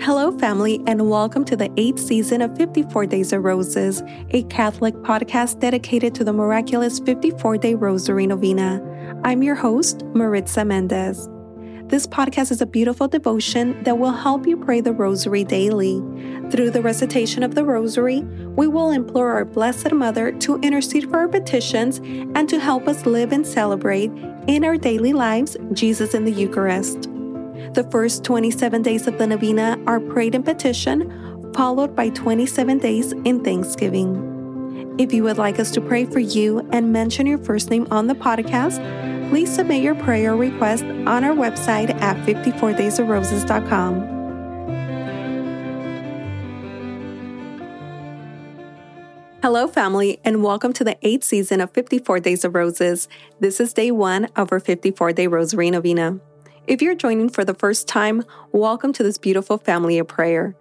Hello, family, and welcome to the eighth season of 54 Days of Roses, a Catholic podcast dedicated to the miraculous 54 day Rosary Novena. I'm your host, Maritza Mendez. This podcast is a beautiful devotion that will help you pray the Rosary daily. Through the recitation of the Rosary, we will implore our Blessed Mother to intercede for our petitions and to help us live and celebrate in our daily lives Jesus in the Eucharist. The first 27 days of the novena are prayed in petition, followed by 27 days in thanksgiving. If you would like us to pray for you and mention your first name on the podcast, please submit your prayer request on our website at 54daysofroses.com. Hello, family, and welcome to the eighth season of 54 Days of Roses. This is day one of our 54 day Rosary Novena. If you're joining for the first time, welcome to this beautiful family of prayer.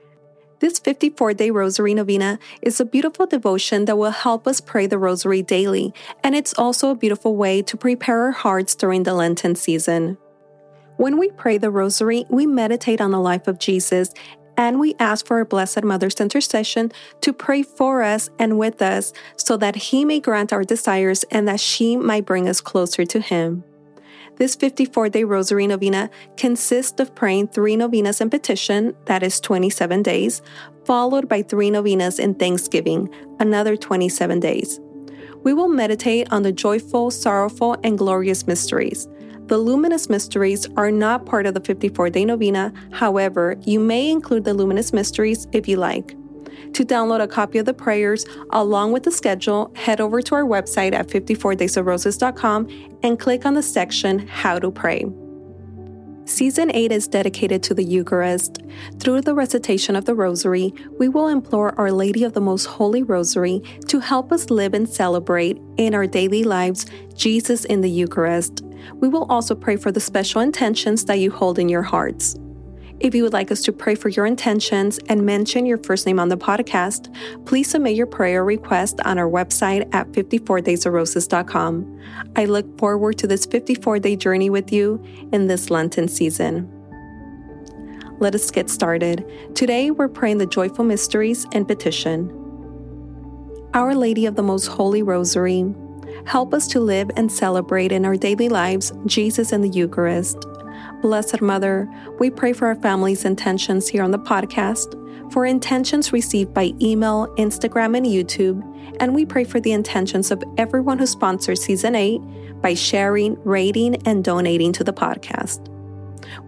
This 54 day Rosary Novena is a beautiful devotion that will help us pray the Rosary daily, and it's also a beautiful way to prepare our hearts during the Lenten season. When we pray the Rosary, we meditate on the life of Jesus and we ask for our Blessed Mother's intercession to pray for us and with us so that He may grant our desires and that she might bring us closer to Him. This 54 day Rosary Novena consists of praying three novenas in petition, that is 27 days, followed by three novenas in thanksgiving, another 27 days. We will meditate on the joyful, sorrowful, and glorious mysteries. The luminous mysteries are not part of the 54 day novena, however, you may include the luminous mysteries if you like. To download a copy of the prayers along with the schedule, head over to our website at 54daysofroses.com and click on the section How to Pray. Season 8 is dedicated to the Eucharist. Through the recitation of the Rosary, we will implore Our Lady of the Most Holy Rosary to help us live and celebrate in our daily lives Jesus in the Eucharist. We will also pray for the special intentions that you hold in your hearts. If you would like us to pray for your intentions and mention your first name on the podcast, please submit your prayer request on our website at 54daysofroses.com. I look forward to this 54 day journey with you in this Lenten season. Let us get started. Today we're praying the joyful mysteries and petition. Our Lady of the Most Holy Rosary, help us to live and celebrate in our daily lives Jesus and the Eucharist. Blessed Mother, we pray for our family's intentions here on the podcast, for intentions received by email, Instagram, and YouTube, and we pray for the intentions of everyone who sponsors Season 8 by sharing, rating, and donating to the podcast.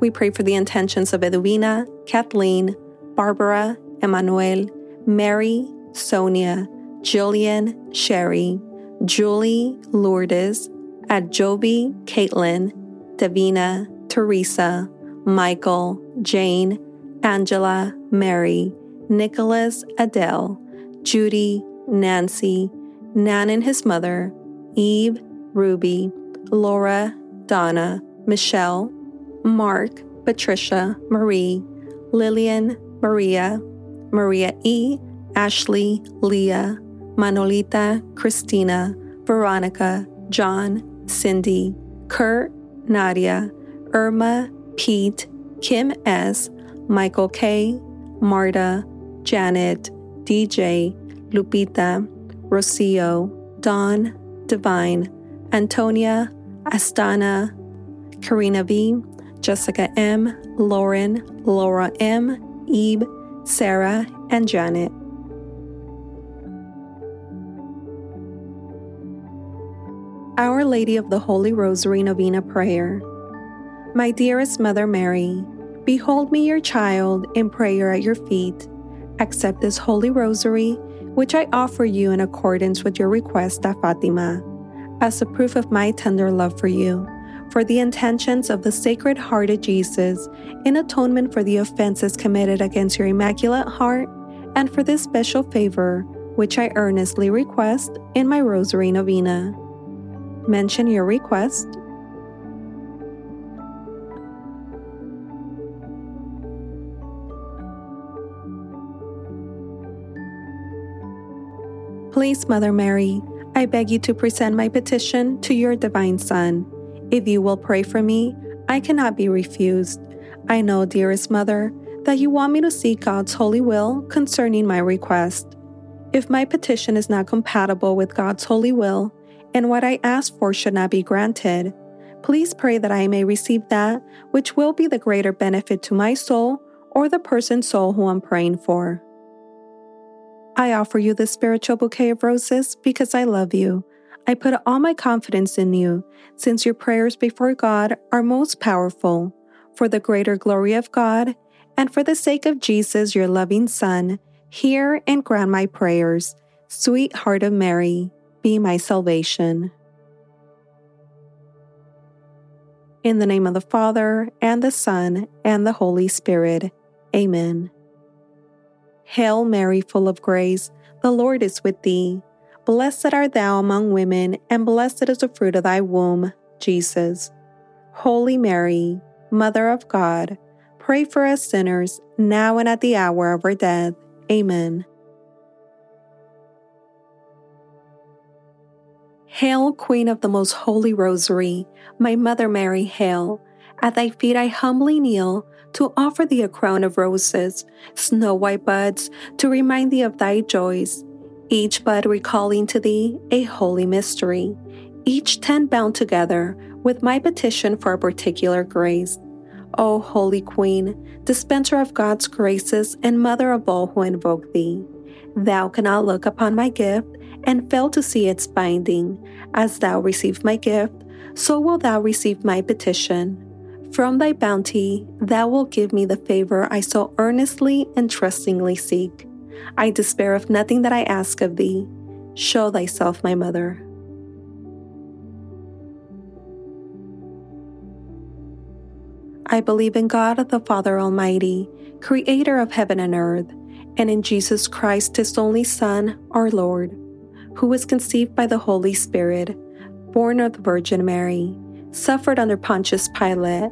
We pray for the intentions of Edwina, Kathleen, Barbara, Emmanuel, Mary, Sonia, Jillian, Sherry, Julie, Lourdes, Adjobi, Caitlin, Davina, Teresa, Michael, Jane, Angela, Mary, Nicholas, Adele, Judy, Nancy, Nan and his mother, Eve, Ruby, Laura, Donna, Michelle, Mark, Patricia, Marie, Lillian, Maria, Maria E., Ashley, Leah, Manolita, Christina, Veronica, John, Cindy, Kurt, Nadia, Irma, Pete, Kim S., Michael K., Marta, Janet, DJ, Lupita, Rocio, Dawn, Divine, Antonia, Astana, Karina V, Jessica M, Lauren, Laura M, Ebe, Sarah, and Janet. Our Lady of the Holy Rosary Novena Prayer. My dearest Mother Mary, behold me your child in prayer at your feet. Accept this holy rosary, which I offer you in accordance with your request at Fatima, as a proof of my tender love for you, for the intentions of the Sacred Heart of Jesus, in atonement for the offenses committed against your Immaculate Heart, and for this special favor, which I earnestly request in my Rosary Novena. Mention your request Please, Mother Mary, I beg you to present my petition to your divine Son. If you will pray for me, I cannot be refused. I know, dearest Mother, that you want me to seek God's holy will concerning my request. If my petition is not compatible with God's holy will, and what I ask for should not be granted, please pray that I may receive that which will be the greater benefit to my soul or the person's soul who I'm praying for. I offer you this spiritual bouquet of roses because I love you. I put all my confidence in you, since your prayers before God are most powerful, for the greater glory of God, and for the sake of Jesus, your loving Son. Hear and grant my prayers. Sweet Heart of Mary, be my salvation. In the name of the Father, and the Son, and the Holy Spirit. Amen. Hail Mary, full of grace, the Lord is with thee. Blessed art thou among women, and blessed is the fruit of thy womb, Jesus. Holy Mary, Mother of God, pray for us sinners, now and at the hour of our death. Amen. Hail, Queen of the Most Holy Rosary, my Mother Mary, hail. At thy feet I humbly kneel to offer thee a crown of roses, snow white buds, to remind thee of thy joys. Each bud recalling to thee a holy mystery, each ten bound together with my petition for a particular grace. O Holy Queen, dispenser of God's graces and mother of all who invoke thee, thou cannot look upon my gift and fail to see its binding. As thou receive my gift, so will thou receive my petition. From thy bounty, thou wilt give me the favor I so earnestly and trustingly seek. I despair of nothing that I ask of thee. Show thyself my mother. I believe in God the Father Almighty, creator of heaven and earth, and in Jesus Christ, his only Son, our Lord who was conceived by the Holy Spirit, born of the Virgin Mary, suffered under Pontius Pilate,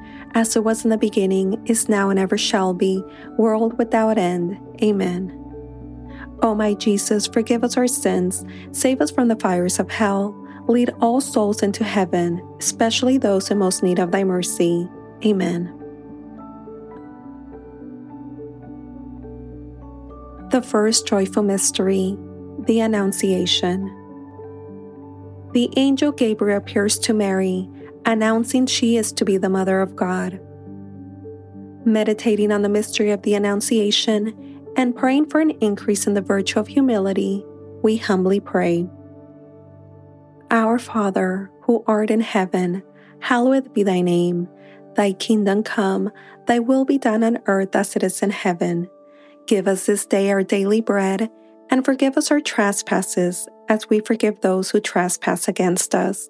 as it was in the beginning, is now, and ever shall be, world without end. Amen. O my Jesus, forgive us our sins, save us from the fires of hell, lead all souls into heaven, especially those in most need of thy mercy. Amen. The first joyful mystery, the Annunciation the angel Gabriel appears to Mary, announcing she is to be the Mother of God. Meditating on the mystery of the Annunciation and praying for an increase in the virtue of humility, we humbly pray. Our Father, who art in heaven, hallowed be thy name. Thy kingdom come, thy will be done on earth as it is in heaven. Give us this day our daily bread and forgive us our trespasses as we forgive those who trespass against us.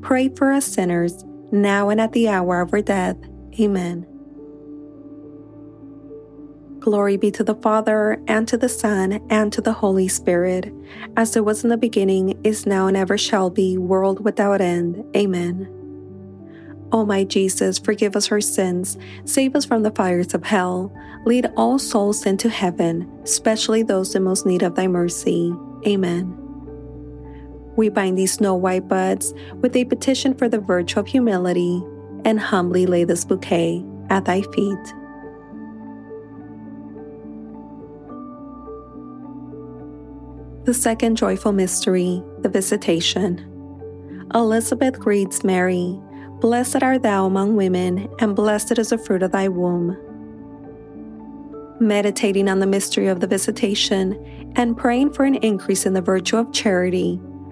Pray for us sinners, now and at the hour of our death. Amen. Glory be to the Father, and to the Son, and to the Holy Spirit, as it was in the beginning, is now, and ever shall be, world without end. Amen. O my Jesus, forgive us our sins, save us from the fires of hell, lead all souls into heaven, especially those in most need of thy mercy. Amen. We bind these snow white buds with a petition for the virtue of humility and humbly lay this bouquet at thy feet. The second joyful mystery, the Visitation. Elizabeth greets Mary, Blessed art thou among women, and blessed is the fruit of thy womb. Meditating on the mystery of the Visitation and praying for an increase in the virtue of charity,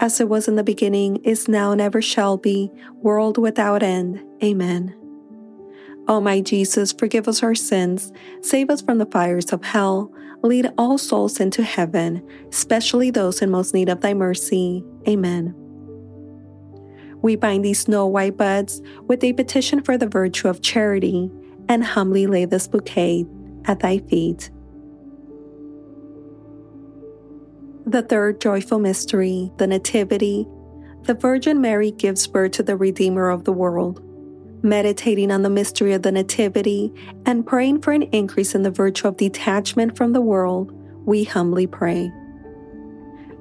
as it was in the beginning, is now, and ever shall be, world without end. Amen. O my Jesus, forgive us our sins, save us from the fires of hell, lead all souls into heaven, especially those in most need of thy mercy. Amen. We bind these snow white buds with a petition for the virtue of charity and humbly lay this bouquet at thy feet. The third joyful mystery, the Nativity, the Virgin Mary gives birth to the Redeemer of the world. Meditating on the mystery of the Nativity and praying for an increase in the virtue of detachment from the world, we humbly pray.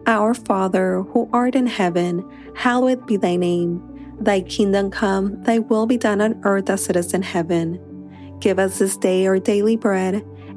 Our Father, who art in heaven, hallowed be thy name. Thy kingdom come, thy will be done on earth as it is in heaven. Give us this day our daily bread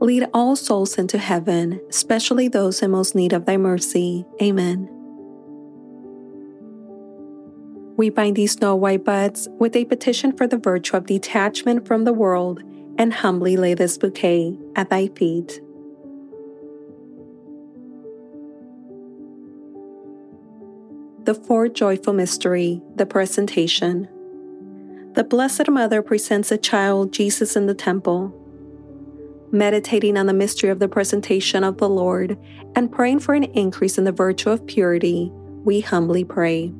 lead all souls into heaven, especially those in most need of thy mercy. Amen. We bind these snow white buds with a petition for the virtue of detachment from the world and humbly lay this bouquet at thy feet. The fourth joyful mystery, the presentation. The Blessed Mother presents a child, Jesus, in the temple. Meditating on the mystery of the presentation of the Lord and praying for an increase in the virtue of purity, we humbly pray.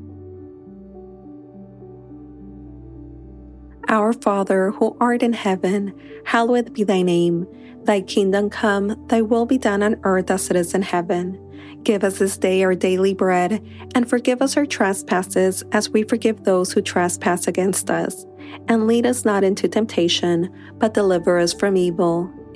Our Father, who art in heaven, hallowed be thy name. Thy kingdom come, thy will be done on earth as it is in heaven. Give us this day our daily bread, and forgive us our trespasses as we forgive those who trespass against us. And lead us not into temptation, but deliver us from evil.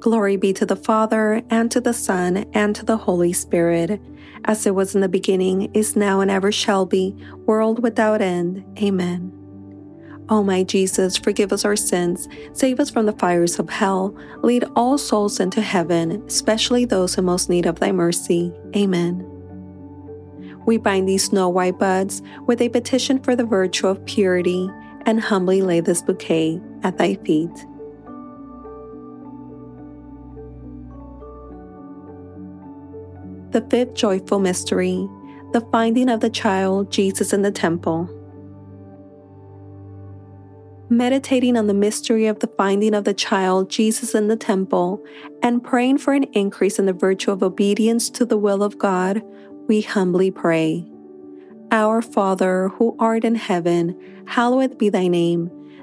Glory be to the Father, and to the Son, and to the Holy Spirit, as it was in the beginning, is now, and ever shall be, world without end. Amen. O my Jesus, forgive us our sins, save us from the fires of hell, lead all souls into heaven, especially those in most need of thy mercy. Amen. We bind these snow white buds with a petition for the virtue of purity and humbly lay this bouquet at thy feet. The fifth joyful mystery, the finding of the child Jesus in the temple meditating on the mystery of the finding of the child Jesus in the temple, and praying for an increase in the virtue of obedience to the will of God, we humbly pray. Our Father, who art in heaven, hallowed be thy name.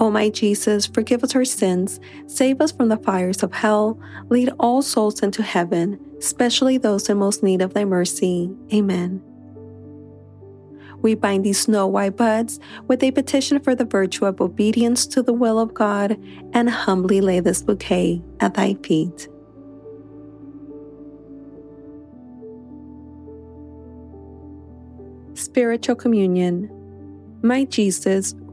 O my Jesus, forgive us our sins, save us from the fires of hell, lead all souls into heaven, especially those in most need of thy mercy. Amen. We bind these snow white buds with a petition for the virtue of obedience to the will of God and humbly lay this bouquet at thy feet. Spiritual Communion My Jesus,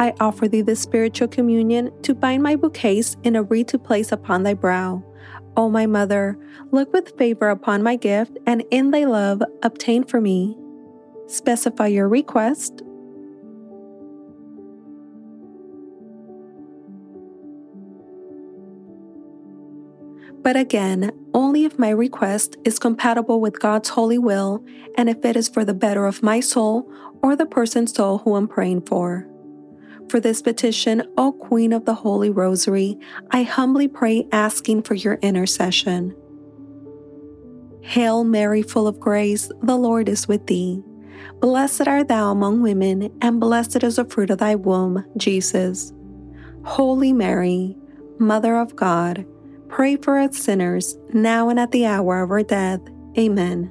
I offer thee the spiritual communion to bind my bouquets in a wreath to place upon thy brow. O my mother, look with favor upon my gift, and in thy love obtain for me. Specify your request. But again, only if my request is compatible with God's holy will and if it is for the better of my soul or the person's soul who I'm praying for. For this petition, O Queen of the Holy Rosary, I humbly pray asking for your intercession. Hail Mary, full of grace, the Lord is with thee. Blessed art thou among women, and blessed is the fruit of thy womb, Jesus. Holy Mary, Mother of God, pray for us sinners, now and at the hour of our death. Amen.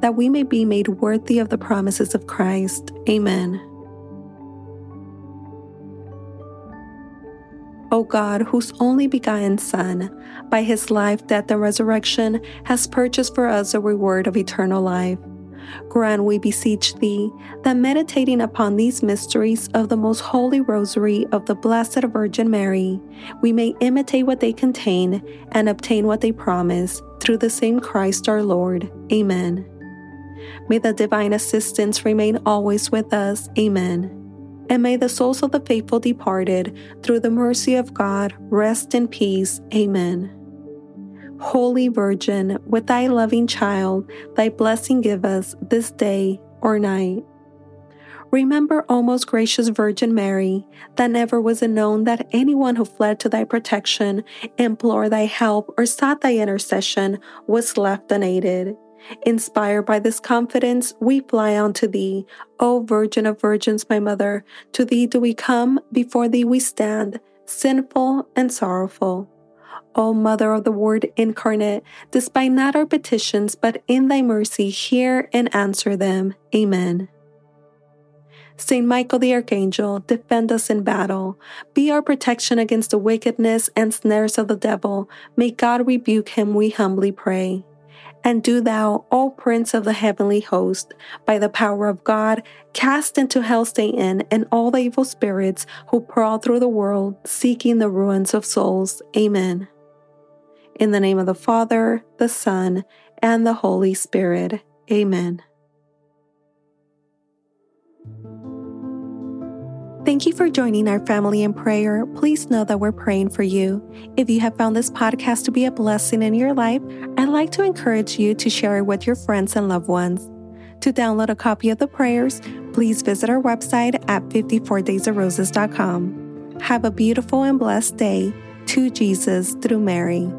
that we may be made worthy of the promises of Christ. Amen. O God, whose only begotten Son, by his life, death, and resurrection, has purchased for us a reward of eternal life. Grant, we beseech thee, that meditating upon these mysteries of the most holy rosary of the Blessed Virgin Mary, we may imitate what they contain and obtain what they promise, through the same Christ our Lord. Amen. May the divine assistance remain always with us. Amen. And may the souls of the faithful departed, through the mercy of God, rest in peace. Amen. Holy Virgin, with thy loving child, thy blessing give us this day or night. Remember, O most gracious Virgin Mary, that never was it known that anyone who fled to thy protection, implored thy help, or sought thy intercession was left unaided. Inspired by this confidence, we fly unto thee, O Virgin of Virgins, my mother. To thee do we come, before thee we stand, sinful and sorrowful. O Mother of the Word incarnate, despite not our petitions, but in thy mercy hear and answer them. Amen. Saint Michael the Archangel, defend us in battle. Be our protection against the wickedness and snares of the devil. May God rebuke him, we humbly pray. And do thou, O Prince of the heavenly host, by the power of God, cast into hell Satan and all the evil spirits who prowl through the world seeking the ruins of souls. Amen. In the name of the Father, the Son, and the Holy Spirit. Amen. Thank you for joining our family in prayer. Please know that we're praying for you. If you have found this podcast to be a blessing in your life, I'd like to encourage you to share it with your friends and loved ones. To download a copy of the prayers, please visit our website at 54daysofroses.com. Have a beautiful and blessed day to Jesus through Mary.